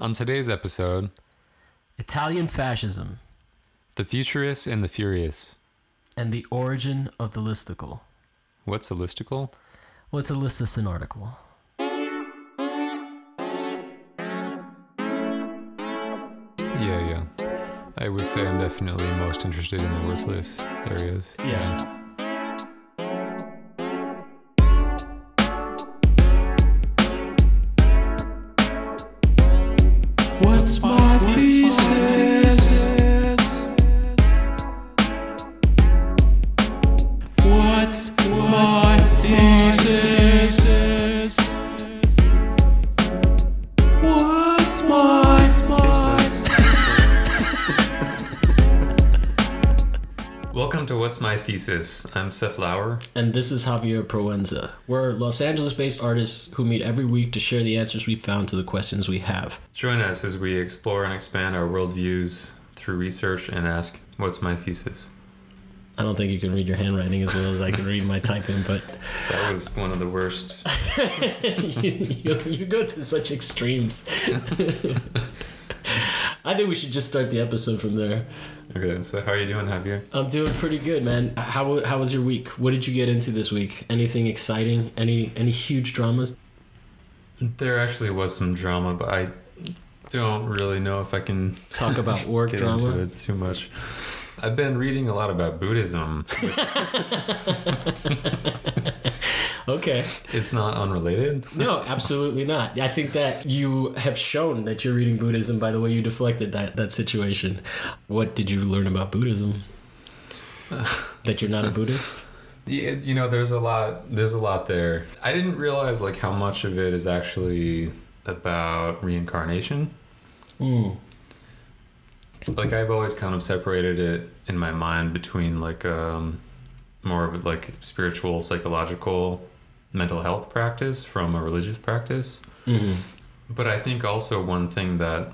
On today's episode, Italian fascism The Futurists and the Furious. and the origin of the listicle. What's a listicle? What's a listicin article? Yeah, yeah. I would say I'm definitely most interested in the worthless areas. Yeah. What's I'm Seth Lauer. And this is Javier Proenza. We're Los Angeles based artists who meet every week to share the answers we found to the questions we have. Join us as we explore and expand our worldviews through research and ask, What's my thesis? I don't think you can read your handwriting as well as I can read my typing, but That was one of the worst. you, you, you go to such extremes. I think we should just start the episode from there. Okay, so how are you doing, Javier? I'm doing pretty good, man. How how was your week? What did you get into this week? Anything exciting? Any any huge dramas? There actually was some drama, but I don't really know if I can Talk about work get into drama. it too much. I've been reading a lot about Buddhism. Okay. It's not unrelated. No, absolutely not. I think that you have shown that you're reading Buddhism by the way you deflected that, that situation. What did you learn about Buddhism? that you're not a Buddhist? Yeah, you know, there's a lot. There's a lot there. I didn't realize like how much of it is actually about reincarnation. Hmm. Like I've always kind of separated it in my mind between like um, more of like spiritual, psychological, mental health practice from a religious practice. hmm But I think also one thing that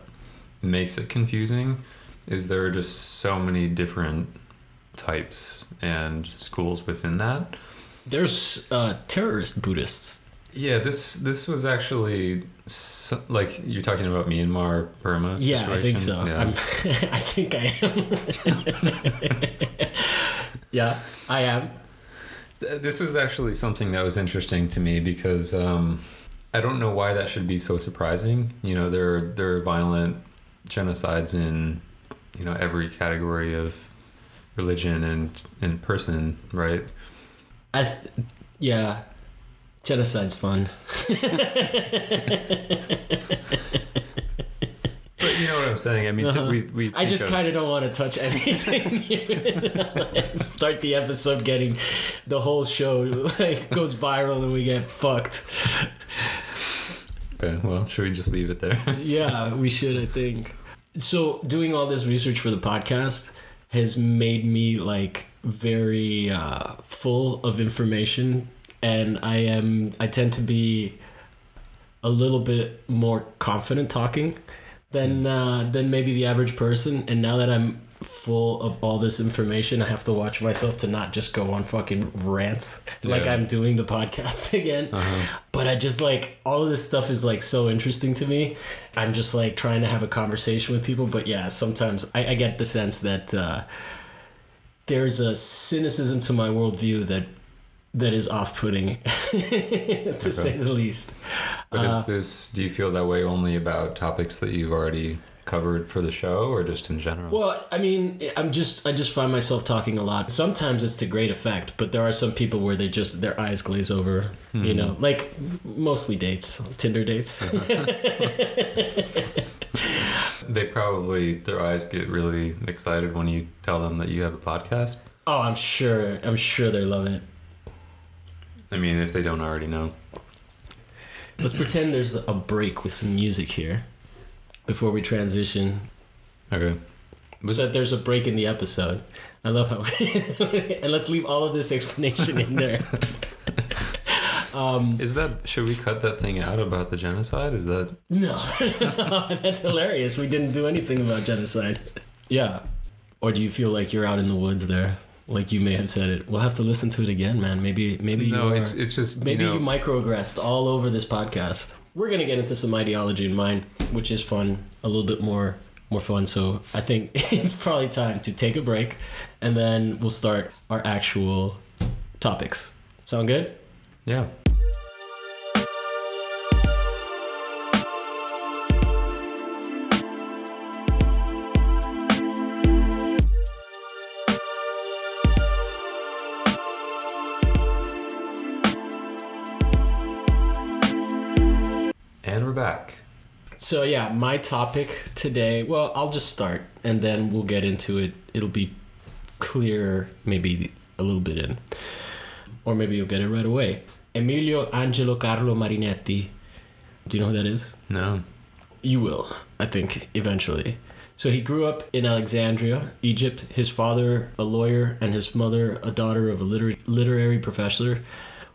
makes it confusing is there are just so many different types and schools within that. There's uh, terrorist Buddhists. Yeah, this this was actually so, like you're talking about Myanmar, Burma. Yeah, I think so. Yeah. I'm, I think I am. yeah, I am. This was actually something that was interesting to me because um, I don't know why that should be so surprising. You know, there are, there are violent genocides in you know every category of religion and and person, right? I th- yeah, genocide's fun. But you know what I'm saying. I mean, Uh-huh. we we. I just kind of don't want to touch anything. Start the episode getting the whole show like goes viral and we get fucked. Okay, well, should we just leave it there? Yeah, we should. I think. So doing all this research for the podcast has made me like very uh, full of information, and I am I tend to be a little bit more confident talking than uh, than maybe the average person. And now that I'm full of all this information, I have to watch myself to not just go on fucking rants like I'm doing the podcast again. Uh-huh. But I just like all of this stuff is like so interesting to me. I'm just like trying to have a conversation with people. But yeah, sometimes I, I get the sense that uh, there's a cynicism to my worldview that that is off-putting, to say the least. But Uh, is this? Do you feel that way only about topics that you've already covered for the show, or just in general? Well, I mean, I'm just I just find myself talking a lot. Sometimes it's to great effect, but there are some people where they just their eyes glaze over. You know, like mostly dates, Tinder dates. They probably their eyes get really excited when you tell them that you have a podcast. oh, I'm sure. I'm sure they love it. I mean, if they don't already know. Let's pretend there's a break with some music here before we transition. Okay. Was- so that there's a break in the episode. I love how. and let's leave all of this explanation in there. um, Is that should we cut that thing out about the genocide? Is that no, that's hilarious. We didn't do anything about genocide. Yeah. Or do you feel like you're out in the woods there? Like you may have said it. We'll have to listen to it again, man. Maybe, maybe no? you are, It's it's just maybe you, know, you microaggressed all over this podcast. we're gonna get into some ideology in mine, which is fun, a little bit more more fun. So I think it's probably time to take a break, and then we'll start our actual topics. Sound good? Yeah. So yeah, my topic today. Well, I'll just start, and then we'll get into it. It'll be clear, maybe a little bit in, or maybe you'll get it right away. Emilio Angelo Carlo Marinetti. Do you know who that is? No. You will, I think, eventually. So he grew up in Alexandria, Egypt. His father, a lawyer, and his mother, a daughter of a liter- literary professor,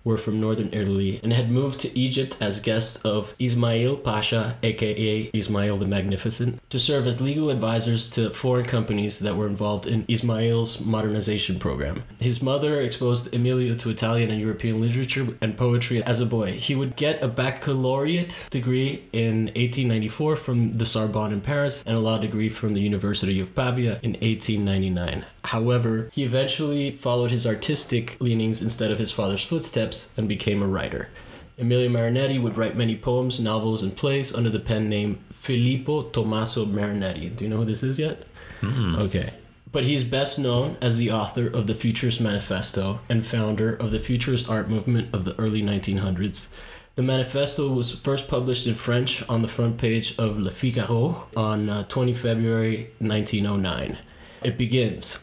were from northern Italy and had moved to Egypt as guests of Ismail Pasha, aka Ismail the Magnificent, to serve as legal advisors to foreign companies that were involved in Ismail's modernization program. His mother exposed Emilio to Italian and European literature and poetry as a boy. He would get a baccalaureate degree in 1894 from the Sorbonne in Paris and a law degree from the University of Pavia in 1899. However, he eventually followed his artistic leanings instead of his father's footsteps and became a writer. Emilio Marinetti would write many poems, novels, and plays under the pen name Filippo Tommaso Marinetti. Do you know who this is yet? Okay. But he's best known as the author of the Futurist Manifesto and founder of the Futurist art movement of the early 1900s. The manifesto was first published in French on the front page of Le Figaro on uh, 20 February 1909. It begins.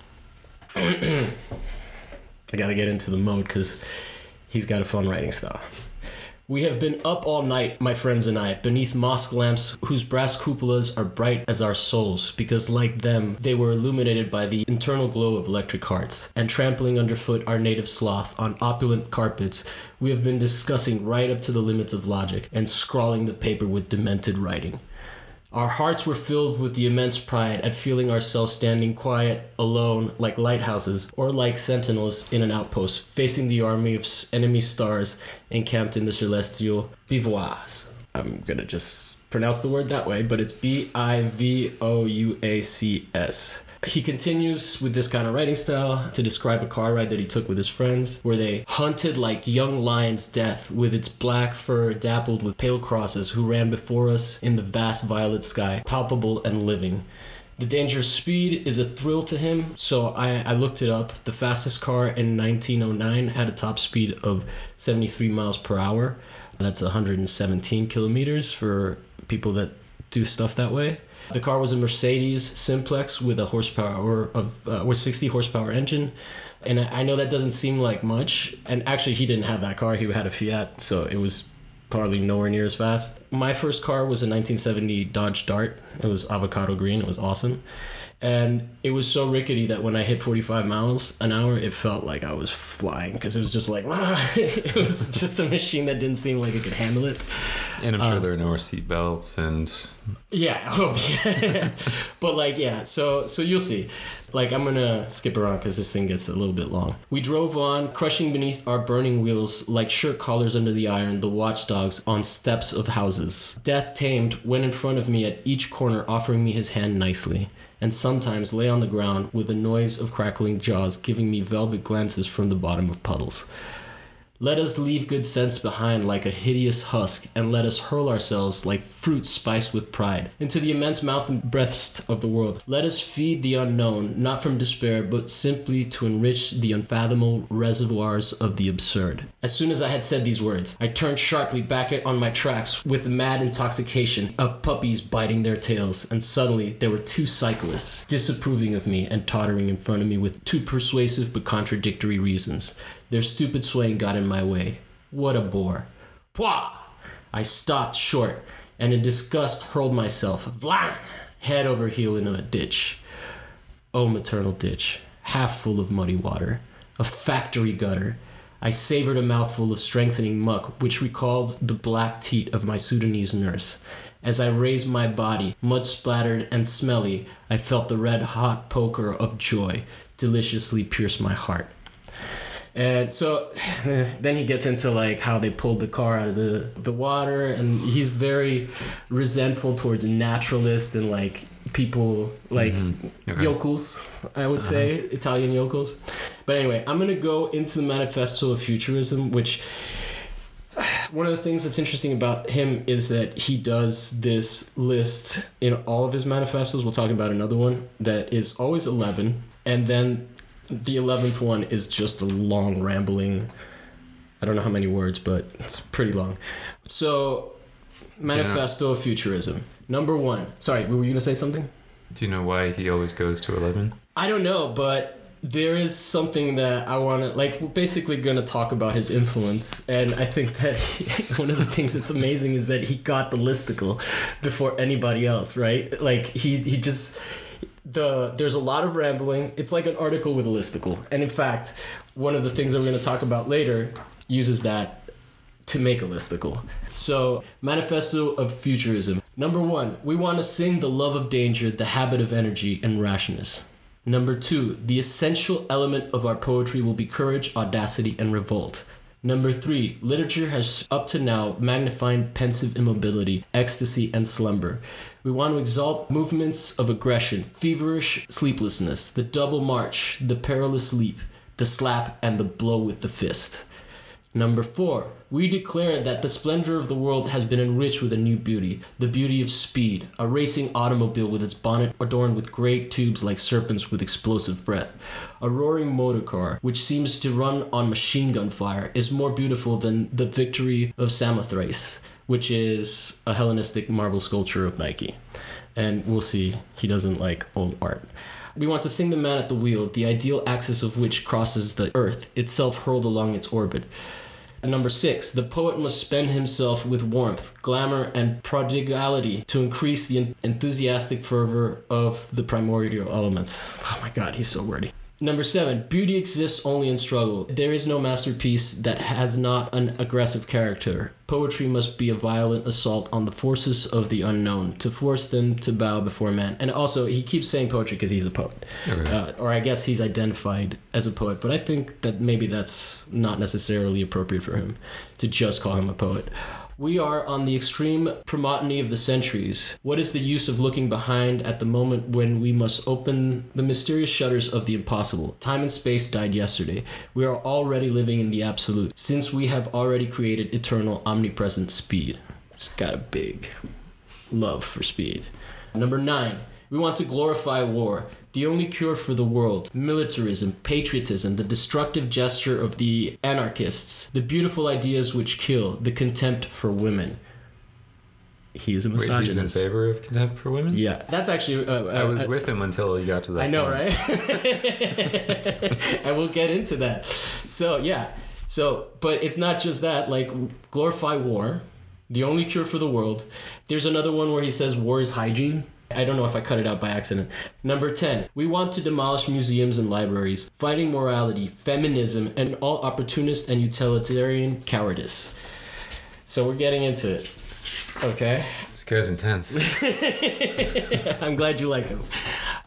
I gotta get into the mode because he's got a fun writing style. We have been up all night, my friends and I, beneath mosque lamps whose brass cupolas are bright as our souls, because like them, they were illuminated by the internal glow of electric hearts. And trampling underfoot our native sloth on opulent carpets, we have been discussing right up to the limits of logic and scrawling the paper with demented writing. Our hearts were filled with the immense pride at feeling ourselves standing quiet, alone, like lighthouses, or like sentinels in an outpost, facing the army of enemy stars encamped in the celestial bivouacs. I'm gonna just pronounce the word that way, but it's B I V O U A C S. He continues with this kind of writing style to describe a car ride that he took with his friends, where they hunted like young lion's death with its black fur dappled with pale crosses, who ran before us in the vast violet sky, palpable and living. The dangerous speed is a thrill to him, so I, I looked it up. The fastest car in 1909 had a top speed of 73 miles per hour. That's 117 kilometers for people that do stuff that way. The car was a Mercedes Simplex with a horsepower of uh, with 60 horsepower engine, and I I know that doesn't seem like much. And actually, he didn't have that car; he had a Fiat, so it was probably nowhere near as fast. My first car was a 1970 Dodge Dart. It was avocado green. It was awesome. And it was so rickety that when I hit 45 miles an hour, it felt like I was flying because it was just like, it was just a machine that didn't seem like it could handle it. And I'm sure Um, there are no more seat belts and Yeah, I hope. but like, yeah. So, so you'll see. Like, I'm gonna skip around because this thing gets a little bit long. We drove on, crushing beneath our burning wheels like shirt collars under the iron, the watchdogs on steps of houses. Death tamed went in front of me at each corner, offering me his hand nicely, and sometimes lay on the ground with a noise of crackling jaws, giving me velvet glances from the bottom of puddles. Let us leave good sense behind like a hideous husk, and let us hurl ourselves like fruit spiced with pride into the immense mouth and breast of the world. Let us feed the unknown, not from despair, but simply to enrich the unfathomable reservoirs of the absurd. As soon as I had said these words, I turned sharply back on my tracks with the mad intoxication of puppies biting their tails, and suddenly there were two cyclists disapproving of me and tottering in front of me with two persuasive but contradictory reasons. Their stupid swaying got in my way. What a bore. Pwah! I stopped short and in disgust hurled myself, vlang, head over heel in a ditch. Oh, maternal ditch, half full of muddy water, a factory gutter. I savored a mouthful of strengthening muck, which recalled the black teat of my Sudanese nurse. As I raised my body, mud splattered and smelly, I felt the red hot poker of joy deliciously pierce my heart. And so then he gets into like how they pulled the car out of the, the water, and he's very resentful towards naturalists and like people like Mm-hmm. Okay. yokels, I would say, Italian yokels. But anyway, I'm gonna go into the Manifesto of Futurism, which one of the things that's interesting about him is that he does this list in all of his manifestos. We'll talk about another one that is always 11, and then the 11th one is just a long, rambling. I don't know how many words, but it's pretty long. So, Manifesto of Futurism. Number one. Sorry, were you going to say something? Do you know why he always goes to 11? I don't know, but there is something that I want to like. We're basically going to talk about his influence, and I think that one of the things that's amazing is that he got the listicle before anybody else, right? Like he he just the there's a lot of rambling. It's like an article with a listicle, and in fact, one of the things that we're going to talk about later uses that to make a listicle. So, Manifesto of Futurism. Number one, we want to sing the love of danger, the habit of energy, and rashness. Number two, the essential element of our poetry will be courage, audacity, and revolt. Number three, literature has up to now magnified pensive immobility, ecstasy, and slumber. We want to exalt movements of aggression, feverish sleeplessness, the double march, the perilous leap, the slap, and the blow with the fist. Number four, we declare that the splendor of the world has been enriched with a new beauty, the beauty of speed, a racing automobile with its bonnet adorned with great tubes like serpents with explosive breath. A roaring motor car, which seems to run on machine gun fire, is more beautiful than the victory of Samothrace, which is a Hellenistic marble sculpture of Nike. And we'll see, he doesn't like old art. We want to sing the man at the wheel, the ideal axis of which crosses the earth, itself hurled along its orbit. Number six, the poet must spend himself with warmth, glamour, and prodigality to increase the enthusiastic fervor of the primordial elements. Oh my god, he's so wordy. Number seven, beauty exists only in struggle. There is no masterpiece that has not an aggressive character. Poetry must be a violent assault on the forces of the unknown to force them to bow before man. And also, he keeps saying poetry because he's a poet. Okay. Uh, or I guess he's identified as a poet, but I think that maybe that's not necessarily appropriate for him to just call him a poet. We are on the extreme promotany of the centuries. What is the use of looking behind at the moment when we must open the mysterious shutters of the impossible? Time and space died yesterday. We are already living in the absolute, since we have already created eternal, omnipresent speed. It's got a big love for speed. Number nine, we want to glorify war. The only cure for the world, militarism, patriotism, the destructive gesture of the anarchists, the beautiful ideas which kill, the contempt for women. He is a Wait, he's in favor of contempt for women? Yeah, that's actually. Uh, I was uh, with him until he got to that I know, point. right? and we'll get into that. So yeah, so but it's not just that. Like glorify war, the only cure for the world. There's another one where he says war is hygiene. I don't know if I cut it out by accident. Number 10. We want to demolish museums and libraries, fighting morality, feminism, and all opportunist and utilitarian cowardice. So we're getting into it. Okay? This guy's intense. I'm glad you like him.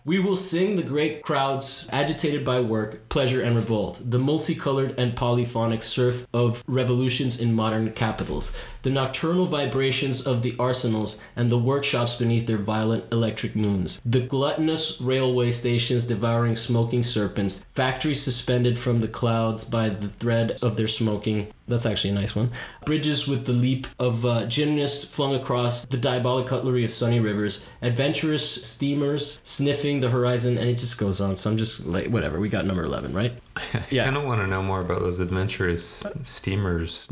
We will sing the great crowds agitated by work, pleasure, and revolt, the multicolored and polyphonic surf of revolutions in modern capitals, the nocturnal vibrations of the arsenals and the workshops beneath their violent electric moons, the gluttonous railway stations devouring smoking serpents, factories suspended from the clouds by the thread of their smoking. That's actually a nice one. Bridges with the leap of uh, gymnasts flung across the diabolic cutlery of sunny rivers, adventurous steamers sniffing the horizon, and it just goes on. So I'm just like, whatever. We got number 11, right? I Yeah. kind of want to know more about those adventurous steamers.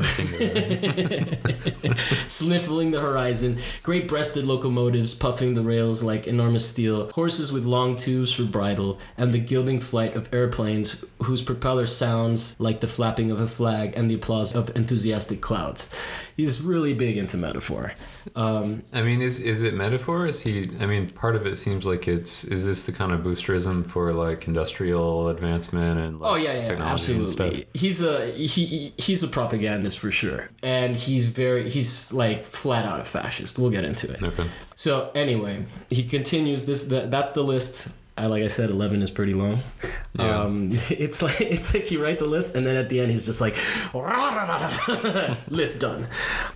Sniffling the horizon, great breasted locomotives puffing the rails like enormous steel, horses with long tubes for bridle, and the gilding flight of airplanes whose propeller sounds like the flapping of a flag and the applause of enthusiastic clouds. He's really big into metaphor. Um, I mean, is is it metaphor? Is he? I mean, part of it seems like it's. Is this the kind of boosterism for like industrial advancement and like Oh yeah, yeah, absolutely. He's a he he's a propagandist for sure, and he's very he's like flat out a fascist. We'll get into it. Okay. So anyway, he continues this. That, that's the list. I like I said, eleven is pretty long. Yeah. Um, it's like it's like he writes a list, and then at the end he's just like, list done.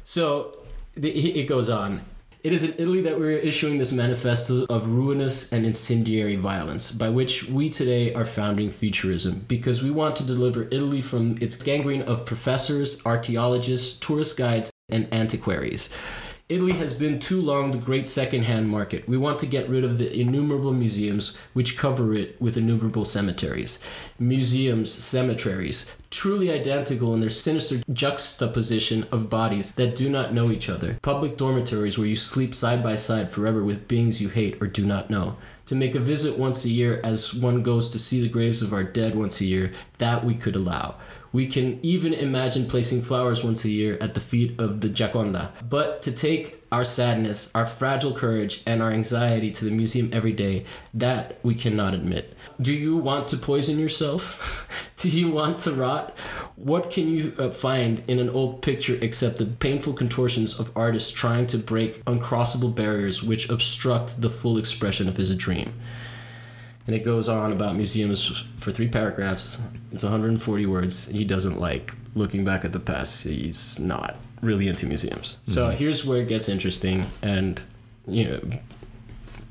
So the, he- it goes on. It is in Italy that we're issuing this manifesto of ruinous and incendiary violence, by which we today are founding futurism, because we want to deliver Italy from its gangrene of professors, archaeologists, tourist guides, and antiquaries. Italy has been too long the great second-hand market. We want to get rid of the innumerable museums which cover it with innumerable cemeteries. Museums, cemeteries, truly identical in their sinister juxtaposition of bodies that do not know each other. Public dormitories where you sleep side by side forever with beings you hate or do not know. To make a visit once a year as one goes to see the graves of our dead once a year, that we could allow. We can even imagine placing flowers once a year at the feet of the Gioconda. But to take our sadness, our fragile courage, and our anxiety to the museum every day, that we cannot admit. Do you want to poison yourself? Do you want to rot? What can you uh, find in an old picture except the painful contortions of artists trying to break uncrossable barriers which obstruct the full expression of his dream? And it goes on about museums for three paragraphs. It's 140 words. He doesn't like looking back at the past. He's not really into museums. So mm-hmm. here's where it gets interesting and, you know,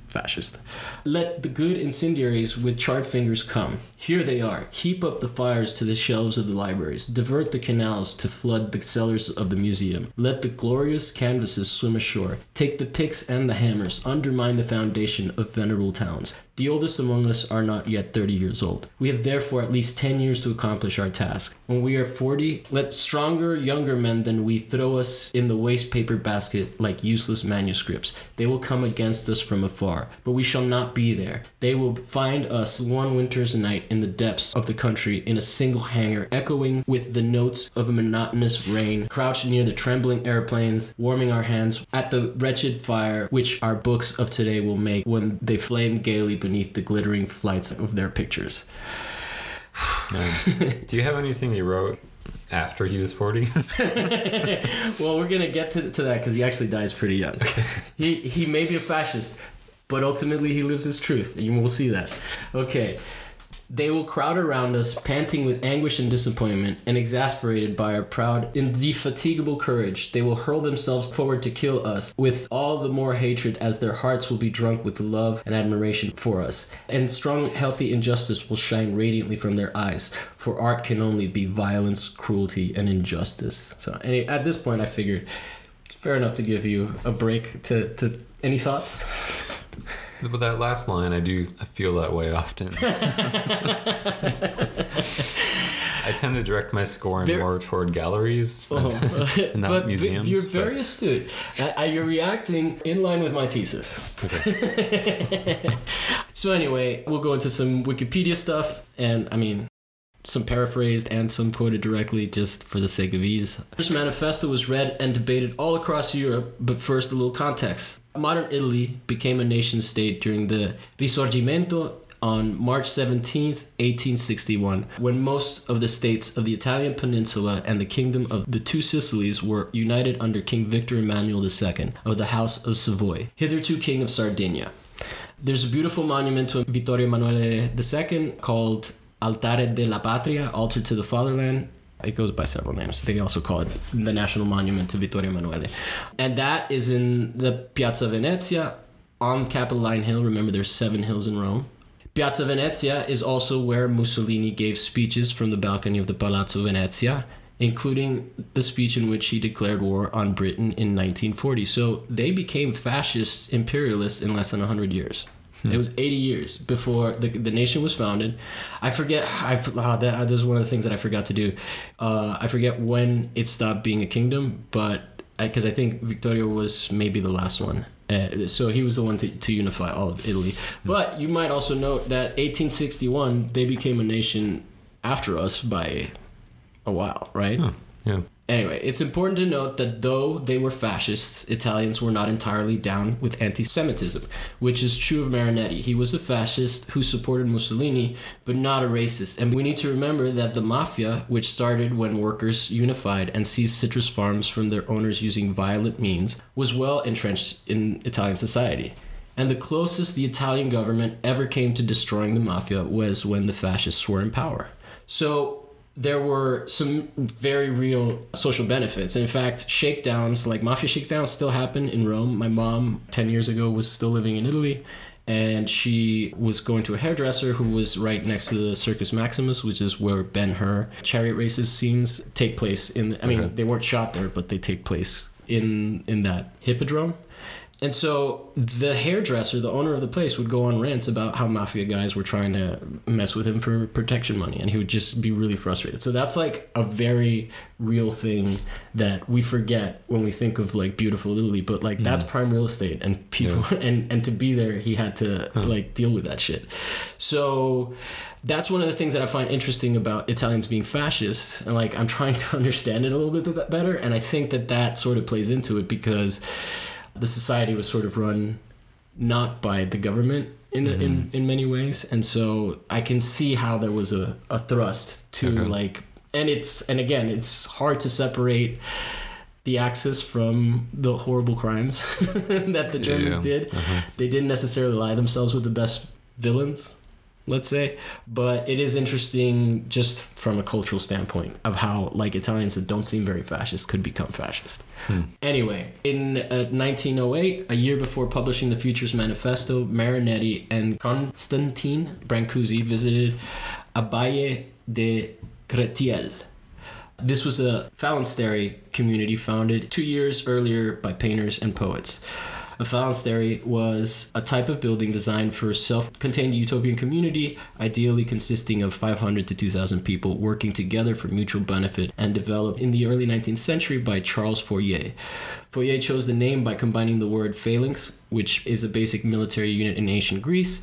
fascist. Let the good incendiaries with charred fingers come. Here they are. Heap up the fires to the shelves of the libraries. Divert the canals to flood the cellars of the museum. Let the glorious canvases swim ashore. Take the picks and the hammers. Undermine the foundation of venerable towns. The oldest among us are not yet 30 years old. We have therefore at least 10 years to accomplish our task. When we are 40, let stronger, younger men than we throw us in the waste paper basket like useless manuscripts. They will come against us from afar, but we shall not be there. They will find us one winter's night in the depths of the country in a single hangar, echoing with the notes of a monotonous rain, crouched near the trembling airplanes, warming our hands at the wretched fire which our books of today will make when they flame gaily beneath the glittering flights of their pictures. Do you have anything you wrote after he was 40? well, we're gonna get to, to that because he actually dies pretty young. he he may be a fascist, but ultimately he lives his truth, and we'll see that. Okay. They will crowd around us, panting with anguish and disappointment, and exasperated by our proud, indefatigable courage. They will hurl themselves forward to kill us, with all the more hatred as their hearts will be drunk with love and admiration for us. And strong, healthy injustice will shine radiantly from their eyes, for art can only be violence, cruelty, and injustice. So, at this point, I figured it's fair enough to give you a break. To, to any thoughts? but that last line, I do I feel that way often. I tend to direct my scoring Ver- more toward galleries than, Oh. not but museums. you're but- very astute. Uh, you're reacting in line with my thesis. so anyway, we'll go into some Wikipedia stuff, and I mean, some paraphrased and some quoted directly, just for the sake of ease. This manifesto was read and debated all across Europe, but first a little context. Modern Italy became a nation state during the Risorgimento on March 17th, 1861, when most of the states of the Italian peninsula and the kingdom of the Two Sicilies were united under King Victor Emmanuel II of the House of Savoy, hitherto King of Sardinia. There's a beautiful monument to Vittorio Emanuele II called Altare della Patria, altar to the fatherland. It goes by several names. They also call it the National Monument to Vittorio Emanuele. And that is in the Piazza Venezia on Capitoline Hill. Remember, there's seven hills in Rome. Piazza Venezia is also where Mussolini gave speeches from the balcony of the Palazzo Venezia, including the speech in which he declared war on Britain in 1940. So they became fascist imperialists in less than 100 years. It was 80 years before the, the nation was founded. I forget. I oh, that, this is one of the things that I forgot to do. Uh, I forget when it stopped being a kingdom, but because I, think Victoria was maybe the last one. Uh, so he was the one to, to unify all of Italy. But you might also note that 1861 they became a nation after us by a while, right? Huh, yeah. Anyway, it's important to note that though they were fascists, Italians were not entirely down with anti Semitism, which is true of Marinetti. He was a fascist who supported Mussolini, but not a racist. And we need to remember that the mafia, which started when workers unified and seized citrus farms from their owners using violent means, was well entrenched in Italian society. And the closest the Italian government ever came to destroying the mafia was when the fascists were in power. So there were some very real social benefits. In fact, shakedowns, like mafia shakedowns, still happen in Rome. My mom, 10 years ago, was still living in Italy. And she was going to a hairdresser who was right next to the Circus Maximus, which is where Ben Hur chariot races scenes take place. In I mean, Okay. they weren't shot there, but they take place in in that hippodrome. And so the hairdresser, the owner of the place, would go on rants about how mafia guys were trying to mess with him for protection money, and he would just be really frustrated. So that's like a very real thing that we forget when we think of like beautiful Italy, but like mm-hmm. that's prime real estate, and people and and to be there, he had to like deal with that shit. So that's one of the things that I find interesting about Italians being fascist, and like I'm trying to understand it a little bit better, and I think that that sort of plays into it because the society was sort of run not by the government in in, mm-hmm. in many ways, and so I can see how there was a, a thrust to Okay. like, and it's and again, it's hard to separate the Axis from the horrible crimes that the Germans Yeah. did. Uh-huh. They didn't necessarily lie themselves with the best villains, let's say, but it is interesting just from a cultural standpoint of how like Italians that don't seem very fascist could become fascist. Anyway, in uh, 1908, a year before publishing the Futures Manifesto, Marinetti and Constantine Brancusi visited Abbaye de Créteil. This was a phalanstery community founded two years earlier by painters and poets. A phalanstery was a type of building designed for a self-contained utopian community, ideally consisting of 500 to 2,000 people working together for mutual benefit, and developed in the early 19th century by Charles Fourier. Fourier chose the name by combining the word phalanx, which is a basic military unit in ancient Greece,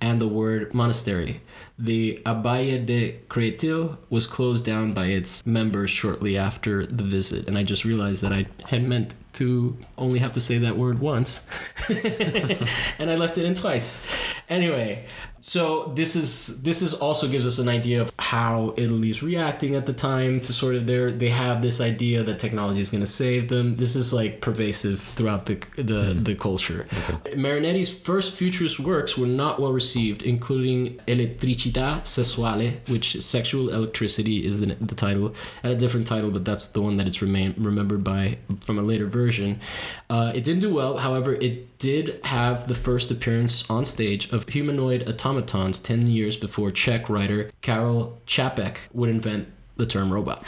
and the word monastery. The Abbaye de Créteil was closed down by its members shortly after the visit, and I just realized that I had meant to only have to say that word once, and I left it in twice. Anyway, so this is this is also gives us an idea of how Italy's reacting at the time to sort of their they have this idea that technology is going to save them. This is like pervasive throughout the the, the culture. Marinetti's first futurist works were not well received, including Elettricità Sessuale, which sexual electricity is the, the title, and a different title, but that's the one that it's remain remembered by from a later version. Uh, it didn't do well, however, it did have the first appearance on stage of humanoid automatons 10 years before Czech writer Karel Čapek would invent the term robot.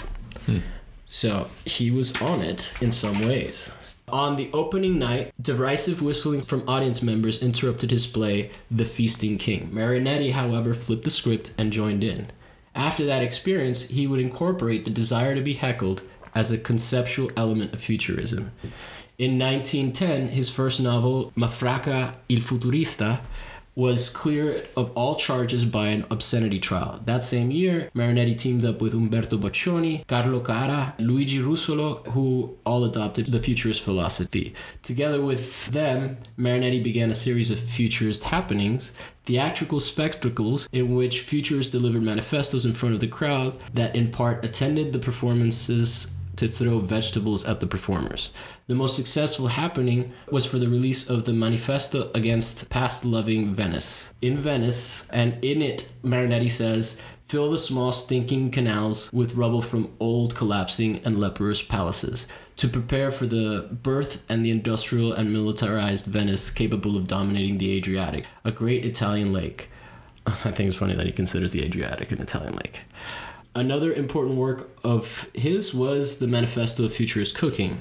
Hmm. So he was on it in some ways. On the opening night, derisive whistling from audience members interrupted his play, The Feasting King. Marinetti, however, flipped the script and joined in. After that experience, he would incorporate the desire to be heckled as a conceptual element of futurism. In 1910, his first novel, Mafarka il Futurista, was cleared of all charges by an obscenity trial. That same year, Marinetti teamed up with Umberto Boccioni, Carlo Carrà, Luigi Russolo, who all adopted the futurist philosophy. Together with them, Marinetti began a series of futurist happenings, theatrical spectacles in which futurists delivered manifestos in front of the crowd that in part attended the performances to throw vegetables at the performers. The most successful happening was for the release of the Manifesto Against Past Loving Venice. In Venice, and in it, Marinetti says, fill the small stinking canals with rubble from old collapsing and leprous palaces to prepare for the birth and the industrial and militarized Venice capable of dominating the Adriatic, a great Italian lake. I think it's funny that he considers the Adriatic an Italian lake. Another important work of his was the Manifesto of Futurist Cooking.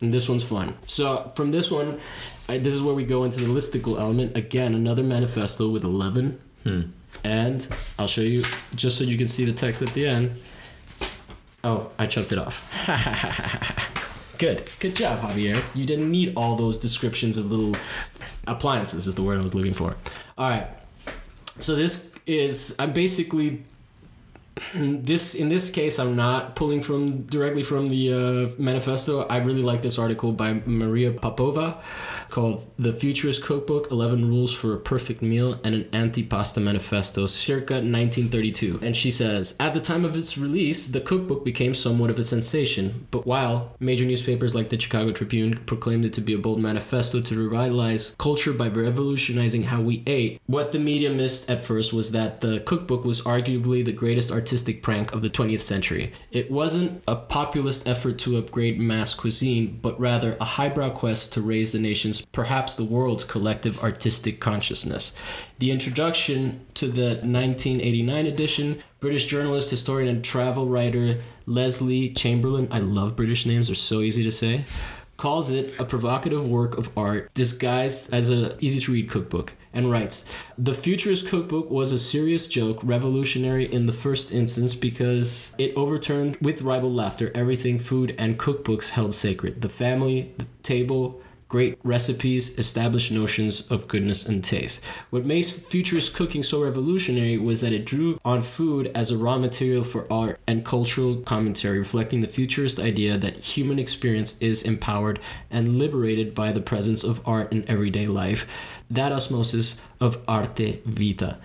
And this one's fun. So, from this one, I, this is where we go into the listicle element. Again, another manifesto with 11. Hmm. And I'll show you just so you can see the text at the end. Oh, I chopped it off. Good. Good job, Javier. You didn't need all those descriptions of little appliances, is the word I was looking for. All right. So, this is, I'm basically this in this case i'm not pulling from directly from the uh, manifesto. I really like this article by maria popova called the futurist cookbook 11 rules for a perfect meal and an anti-pasta manifesto circa 1932 and she says at the time of its release the cookbook became somewhat of a sensation but while major newspapers like the chicago tribune proclaimed it to be a bold manifesto to revitalize culture by revolutionizing how we ate what the media missed at first was that the cookbook was arguably the greatest artistic prank of the 20th century. It wasn't a populist effort to upgrade mass cuisine, but rather a highbrow quest to raise the nation's, perhaps the world's, collective artistic consciousness. The introduction to the 1989 edition, British journalist, historian, and travel writer Lesley Chamberlain, I love British names, they're so easy to say, calls it a provocative work of art disguised as an easy to read cookbook and writes The Futurist Cookbook was a serious joke, revolutionary in the first instance because it overturned with ribald laughter everything food and cookbooks held sacred. The family, the table, great recipes, established notions of goodness and taste. What makes futurist cooking so revolutionary was that it drew on food as a raw material for art and cultural commentary, reflecting the futurist idea that human experience is empowered and liberated by the presence of art in everyday life. That osmosis of arte vita.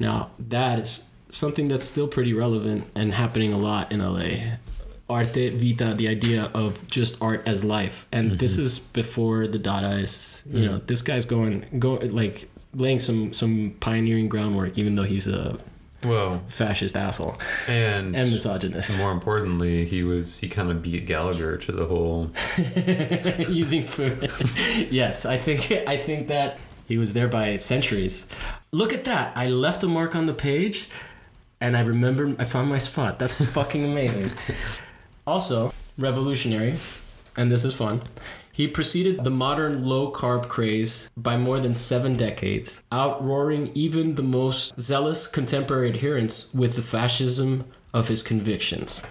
Now, that is something that's still pretty relevant and happening a lot in LA arte vita, the idea of just art as life. And mm-hmm. this is before the Dadaists. You mm. know, this guy's going go like laying some some pioneering groundwork, even though he's a well fascist asshole and and misogynist. More importantly, he was he kind of beat Gallagher to the whole using food. yes, I think I think that he was there by centuries. Look at that! I left a mark on the page, and I remembered I found my spot. That's fucking amazing. Also, revolutionary, and this is fun. He preceded the modern low carb craze by more than seven decades, outroaring even the most zealous contemporary adherents with the fascism of his convictions.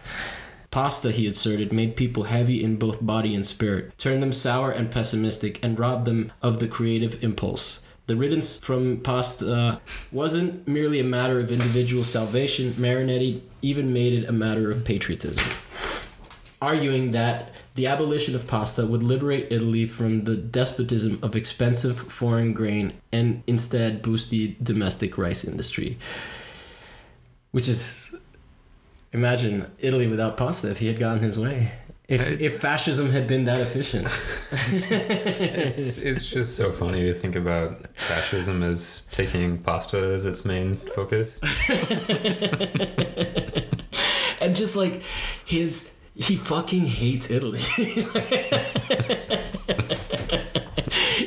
Pasta, he asserted, made people heavy in both body and spirit, turned them sour and pessimistic, and robbed them of the creative impulse. The riddance from pasta wasn't merely a matter of individual salvation, Marinetti even made it a matter of patriotism arguing that the abolition of pasta would liberate Italy from the despotism of expensive foreign grain and instead boost the domestic rice industry. Which is, imagine Italy without pasta if he had gotten his way. If, if fascism had been that efficient. it's, it's just so funny to think about fascism as taking pasta as its main focus. and just like his he fucking hates Italy.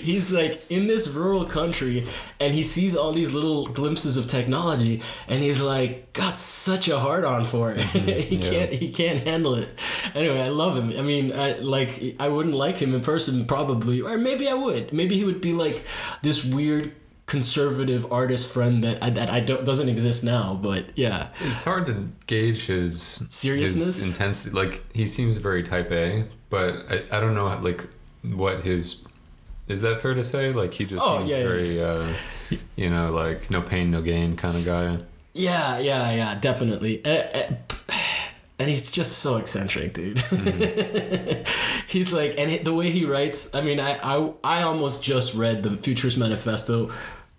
he's like in this rural country and he sees all these little glimpses of technology and he's like got such a hard on for it mm-hmm. he yeah. can't he can't handle it anyway i love him i mean i like i wouldn't like him in person probably or maybe i would maybe he would be like this weird conservative artist friend that I, that I don't doesn't exist now. But yeah, it's hard to gauge his seriousness, his intensity. Like he seems very type A, but I, I don't know like what his is that fair to say? Like he just oh, seems yeah, very yeah. Uh, you know like no pain no gain kind of guy. Yeah, yeah, yeah, definitely. Uh, and he's just so eccentric, dude. Mm-hmm. he's like, and the way he writes. I mean, I, I I almost just read the Futurist Manifesto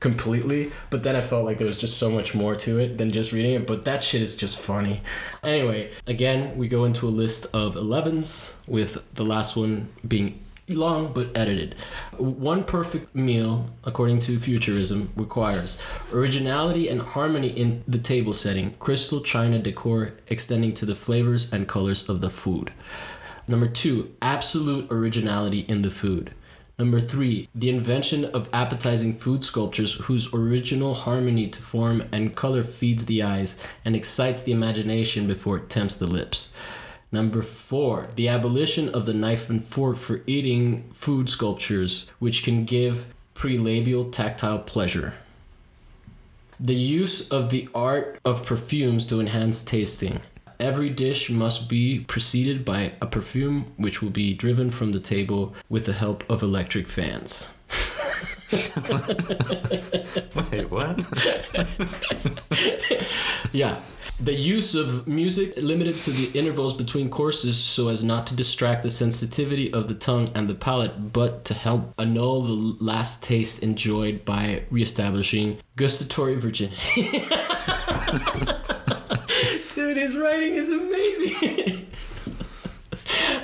completely, but then I felt like there was just so much more to it than just reading it. But that shit is just funny. Anyway, again, we go into a list of 11s, with the last one being long but edited. One perfect meal, according to Futurism, requires originality and harmony in the table setting, crystal china decor extending to the flavors and colors of the food. Number two, absolute originality in the food. Number three, the invention of appetizing food sculptures whose original harmony to form and color feeds the eyes and excites the imagination before it tempts the lips. Number four, the abolition of the knife and fork for eating food sculptures, which can give prelabial tactile pleasure. The use of the art of perfumes to enhance tasting. Every dish must be preceded by a perfume which will be driven from the table with the help of electric fans. Wait, what? yeah. The use of music limited to the intervals between courses so as not to distract the sensitivity of the tongue and the palate, but to help annul the last taste enjoyed by reestablishing gustatory virginity. His writing is amazing.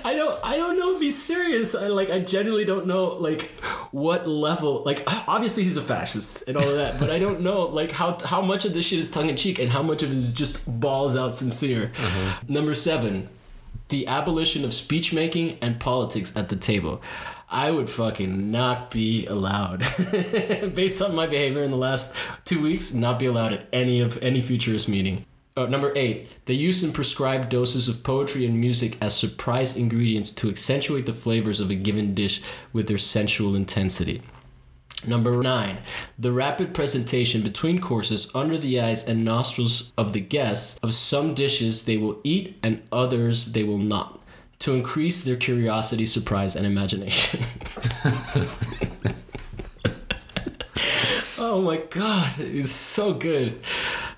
I don't I don't know if he's serious. I like I genuinely don't know like what level like obviously he's a fascist and all of that, but I don't know like how how much of this shit is tongue in cheek and how much of it is just balls out sincere. Mm-hmm. Number 7. The abolition of speech making and politics at the table. I would fucking not be allowed, based on my behavior in the last two weeks, not be allowed at any of any futurist meeting. Uh, number eight, the use and prescribed doses of poetry and music as surprise ingredients to accentuate the flavors of a given dish with their sensual intensity. Number nine, the rapid presentation between courses under the eyes and nostrils of the guests of some dishes they will eat and others they will not, to increase their curiosity, surprise, and imagination. oh my god, it's so good.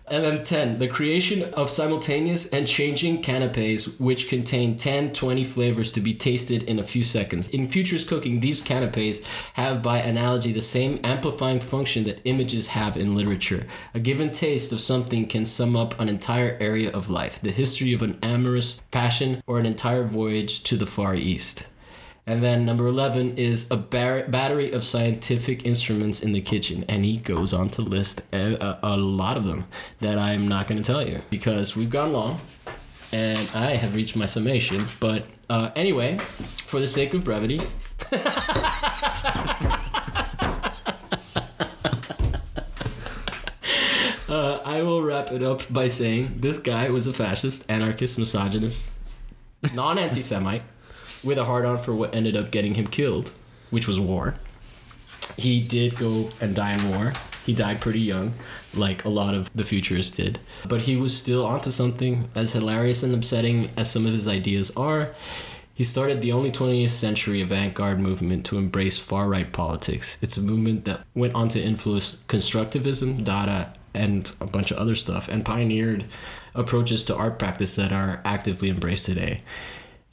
And then 10, the creation of simultaneous and changing canapes which contain 10, 20 flavors to be tasted in a few seconds. In Futurist Cooking, these canapes have, by analogy, the same amplifying function that images have in literature. A given taste of something can sum up an entire area of life, the history of an amorous passion, or an entire voyage to the Far East. And then number 11 is a bar- battery of scientific instruments in the kitchen. And he goes on to list a, a, a lot of them that I'm not going to tell you because we've gone long and I have reached my summation. But uh, anyway, for the sake of brevity, uh, I will wrap it up by saying this guy was a fascist, anarchist, misogynist, non anti Semite with a hard on for what ended up getting him killed, which was war. He did go and die in war. He died pretty young, like a lot of the futurists did. But he was still onto something, as hilarious and upsetting as some of his ideas are. He started the only 20th century avant garde movement to embrace far right politics. It's a movement that went on to influence constructivism, Dada, and a bunch of other stuff, and pioneered approaches to art practice that are actively embraced today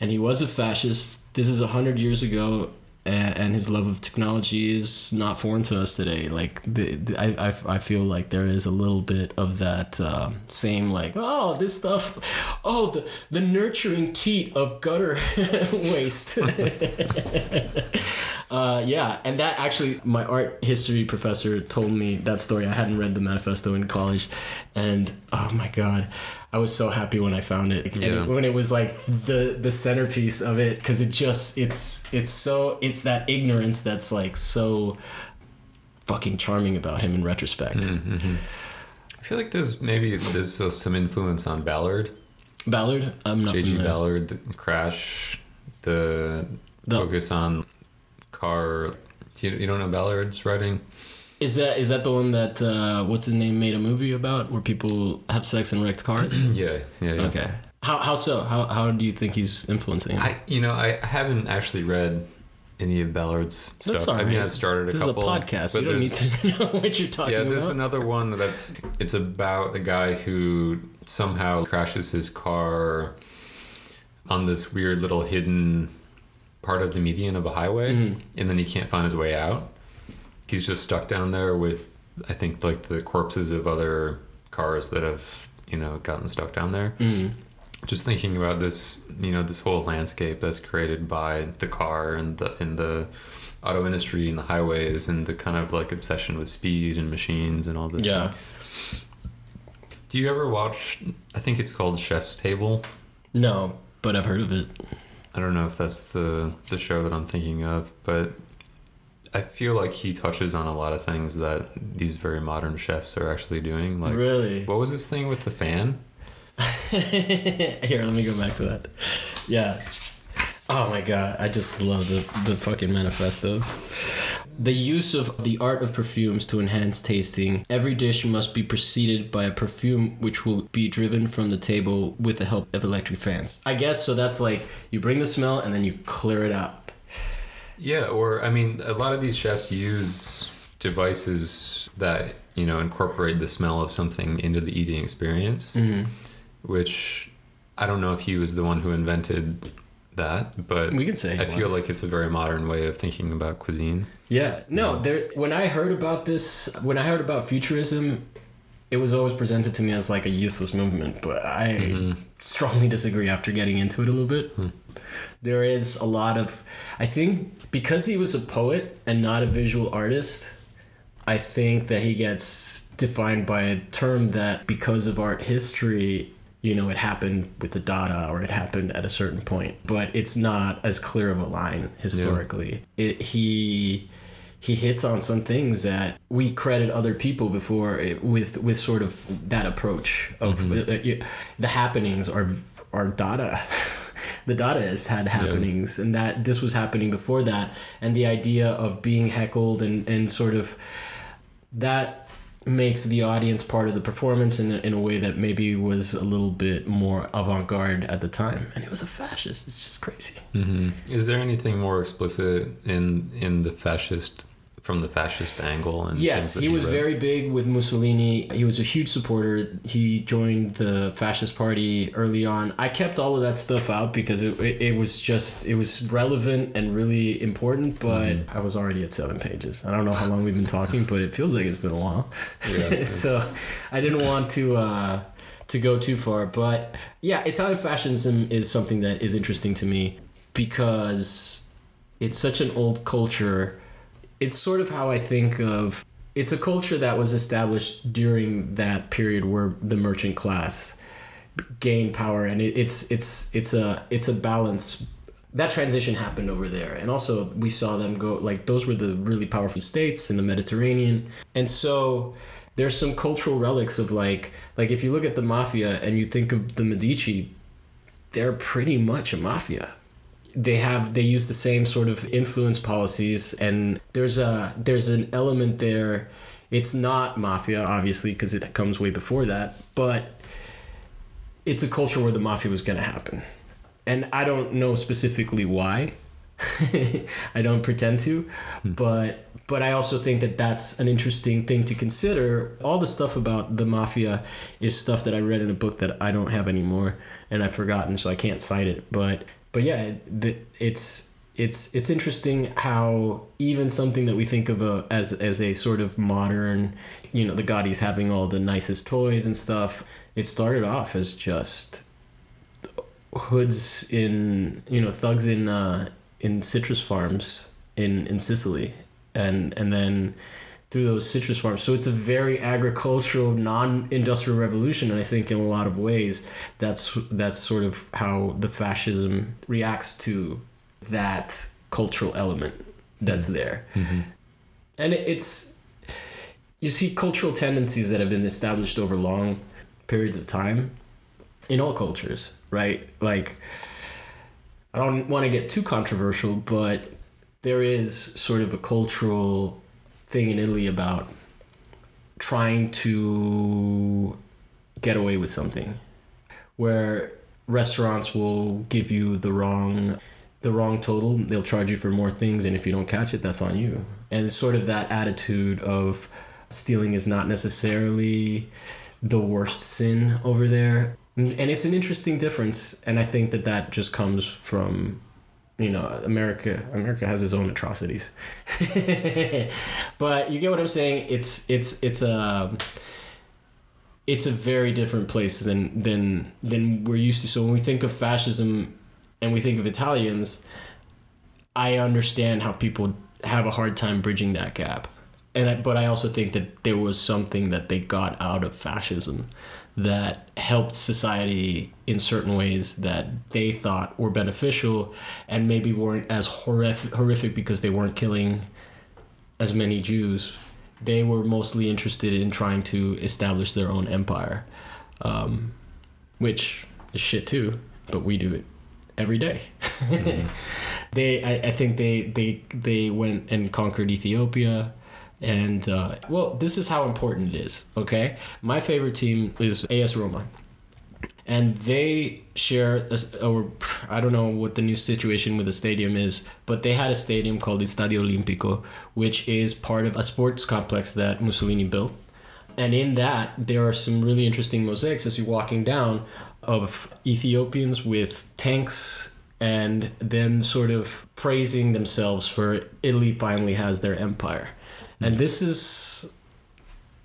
and he was a fascist. This is a hundred years ago, and his love of technology is not foreign to us today. Like the, the I, I, I feel like there is a little bit of that uh, same like oh this stuff, oh the the nurturing teat of gutter waste. uh, yeah, and that actually my art history professor told me that story. I hadn't read the manifesto in college, and oh my god. I was so happy when I found it. Yeah. When it was like the the centerpiece of it cuz it just it's it's so it's that ignorance that's like so fucking charming about him in retrospect. Mm-hmm. I feel like there's maybe there's some influence on Ballard. Ballard, I'm not J.G. Ballard, the Crash, the, the focus on car. You, you don't know Ballard's writing? Is that is that the one that uh, what's his name made a movie about where people have sex in wrecked cars? yeah, yeah, yeah. Okay. How how so? How how do you think he's influencing? I you know I haven't actually read any of Ballard's that's stuff. Right. I mean, I've started a this couple. This is a podcast. you don't need to know what you're talking about. Yeah, there's about. another one that's it's about a guy who somehow crashes his car on this weird little hidden part of the median of a highway, mm-hmm. and then he can't find his way out he's just stuck down there with I think like the corpses of other cars that have you know gotten stuck down there. Mm-hmm. Just thinking about this, you know, this whole landscape that's created by the car and the in the auto industry and the highways and the kind of like obsession with speed and machines and all this. Yeah. Stuff. Do you ever watch? I think it's called Chef's Table. No, but I've heard of it. I don't know if that's the the show that I'm thinking of, but I feel like he touches on a lot of things that these very modern chefs are actually doing. Like, really, what was this thing with the fan? Here, let me go back to that. Yeah. Oh my god, I just love the the fucking manifestos. The use of the art of perfumes to enhance tasting. Every dish must be preceded by a perfume which will be driven from the table with the help of electric fans. I guess so that's like you bring the smell and then you clear it out. Yeah, or I mean, a lot of these chefs use devices that you know incorporate the smell of something into the eating experience. Mm-hmm. which I don't know if he was the one who invented that, but We can say I feel was. like it's a very modern way of thinking about cuisine. Yeah, no. There, when I heard about this, when I heard about futurism, it was always presented to me as like a useless movement. But I strongly disagree. After getting into it a little bit, hmm. there is a lot of. I think because he was a poet and not a visual artist, I think that he gets defined by a term that because of art history. You know, it happened with the Dada, or it happened at a certain point, but it's not as clear of a line historically. It, he he hits on some things that we credit other people before it, with with sort of that approach of uh, uh, the happenings are are Dada. the Dadaists had happenings, and that this was happening before that, and the idea of being heckled and and sort of that makes the audience part of the performance in a, in a way that maybe was a little bit more avant-garde at the time and it was a fascist. It's just crazy. Hmm Is there anything more explicit in in the fascist from the fascist angle? And Yes, that he was read? very big with Mussolini. He was a huge supporter. He joined the fascist party early on. I kept all of that stuff out because it, it, it was just it was relevant and really important. But I was already at seven pages. I don't know how long we've been talking, but it feels like it's been a while. Yeah, so I didn't want to uh, to go too far. But yeah, Italian fascism is something that is interesting to me because it's such an old culture. It's sort of how I think of it's a culture that was established during that period where the merchant class gained power and it, it's it's it's a it's a balance. That transition happened over there and also we saw them go like those were the really powerful states in the mediterranean. And so there's some cultural relics of like like if you look at the mafia and you think of the medici they're pretty much a mafia they have they use the same sort of influence policies and there's a there's an element there. It's not mafia obviously because it comes way before that but it's a culture where the mafia was going to happen. And i don't know specifically why. I don't pretend to hmm. but but i also think that that's an interesting thing to consider. All the stuff about the mafia is stuff that i read in a book that i don't have anymore and i've forgotten so i can't cite it but but yeah it's it's it's interesting how even something that we think of a, as as a sort of modern, you know, the Gottis having all the nicest toys and stuff. It started off as just hoods in you know thugs in uh, in citrus farms in in Sicily, and and then through those citrus farms. So it's a very agricultural, non-industrial revolution, and I think in a lot of ways that's that's sort of how the fascism reacts to that cultural element that's mm-hmm. there. Mm-hmm. And it's you see cultural tendencies that have been established over long periods of time in all cultures, right? Like I don't want to get too controversial, but there is sort of a cultural thing in Italy about trying to get away with something where restaurants will give you the wrong the wrong total. They'll charge you for more things and if you don't catch it that's on you. And it's sort of that attitude of stealing is not necessarily the worst sin over there. And it's an interesting difference and i think that that just comes from you know america america has its own atrocities. But you get what i'm saying? It's it's it's a it's a very different place than than than we're used to. So when we think of fascism and we think of italians i understand how people have a hard time bridging that gap and I, but i also think that there was something that they got out of fascism that helped society in certain ways that they thought were beneficial and maybe weren't as horrific, horrific because they weren't killing as many Jews. They were mostly interested in trying to establish their own empire, um, which is shit too, but we do it every day. they, I, I think they, they, they went and conquered Ethiopia. And uh, well, this is how important it is. Okay, my favorite team is AS Roma, and they share, a, or I don't know what the new situation with the stadium is, but they had a stadium called the Stadio Olimpico, which is part of a sports complex that Mussolini built. And in that, there are some really interesting mosaics as you're walking down of Ethiopians with tanks and them sort of praising themselves for Italy finally has their empire. And this is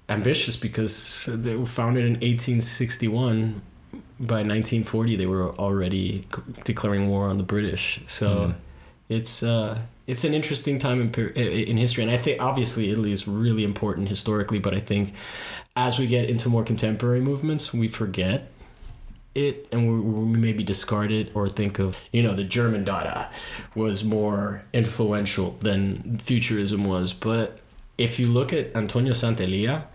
ambitious because they were founded in 1861. By 1940, they were already declaring war on the British. So Mhm. it's uh, it's an interesting time in, in history, and I think obviously Italy is really important historically. But I think as we get into more contemporary movements, we forget it and we, we maybe discard it or think of you know the German Dada was more influential than futurism was. But if you look at Antonio Sant'Elia,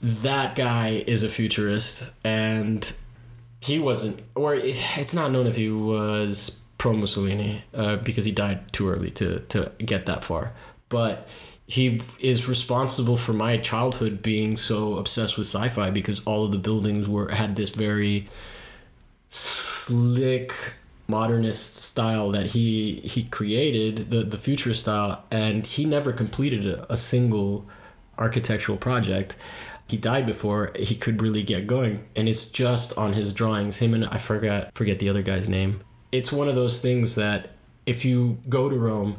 that guy is a futurist and he wasn't or it, it's not known if he was pro Mussolini uh, because he died too early to to get that far. But he is responsible for my childhood being so obsessed with sci-fi because all of the buildings were had this very slick modernist style that he he created the the futurist style and he never completed a, a single architectural project. He died before he could really get going and it's just on his drawings. Him and i forgot forget the other guy's name. It's one of those things that if you go to rome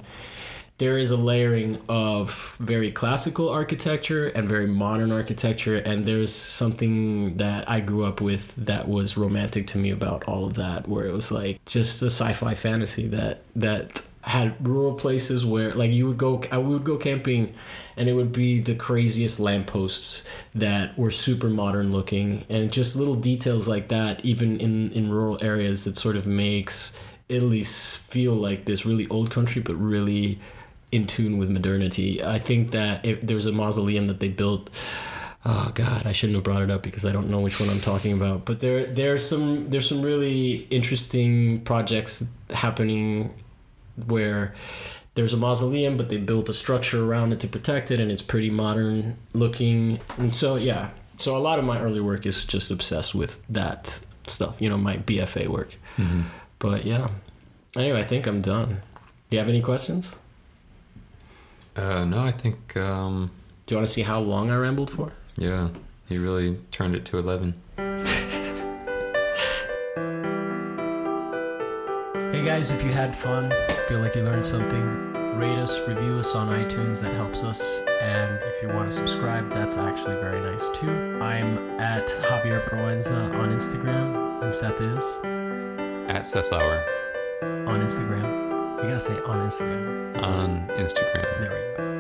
there is a layering of very classical architecture and very modern architecture and there's something that i grew up with that was romantic to me about all of that where it was like just a sci-fi fantasy that that had rural places where like you would go i would go camping and it would be the craziest lampposts that were super modern looking and just little details like that even in in rural areas that sort of makes italy feel like this really old country but really in tune with modernity i think that if there's a mausoleum that they built Oh God, I shouldn't have brought it up because I don't know which one I'm talking about. But there, there's some, there's some really interesting projects happening where there's a mausoleum, but they built a structure around it to protect it, and it's pretty modern looking. And so, yeah, so a lot of my early work is just obsessed with that stuff. You know, my BFA work. Mm-hmm. But yeah. Anyway, I think I'm done. Do you have any questions? Uh, no, I think um, Do you want to see how long I rambled for? yeah, he really turned it to eleven. Hey guys, if you had fun, feel like you learned something, rate us, review us on iTunes, that helps us. And if you want to subscribe, that's actually very nice too. I'm at Javier Proenza on Instagram, and Seth is At Seth Lauer on Instagram. You gotta say on Instagram. on Instagram. There we go.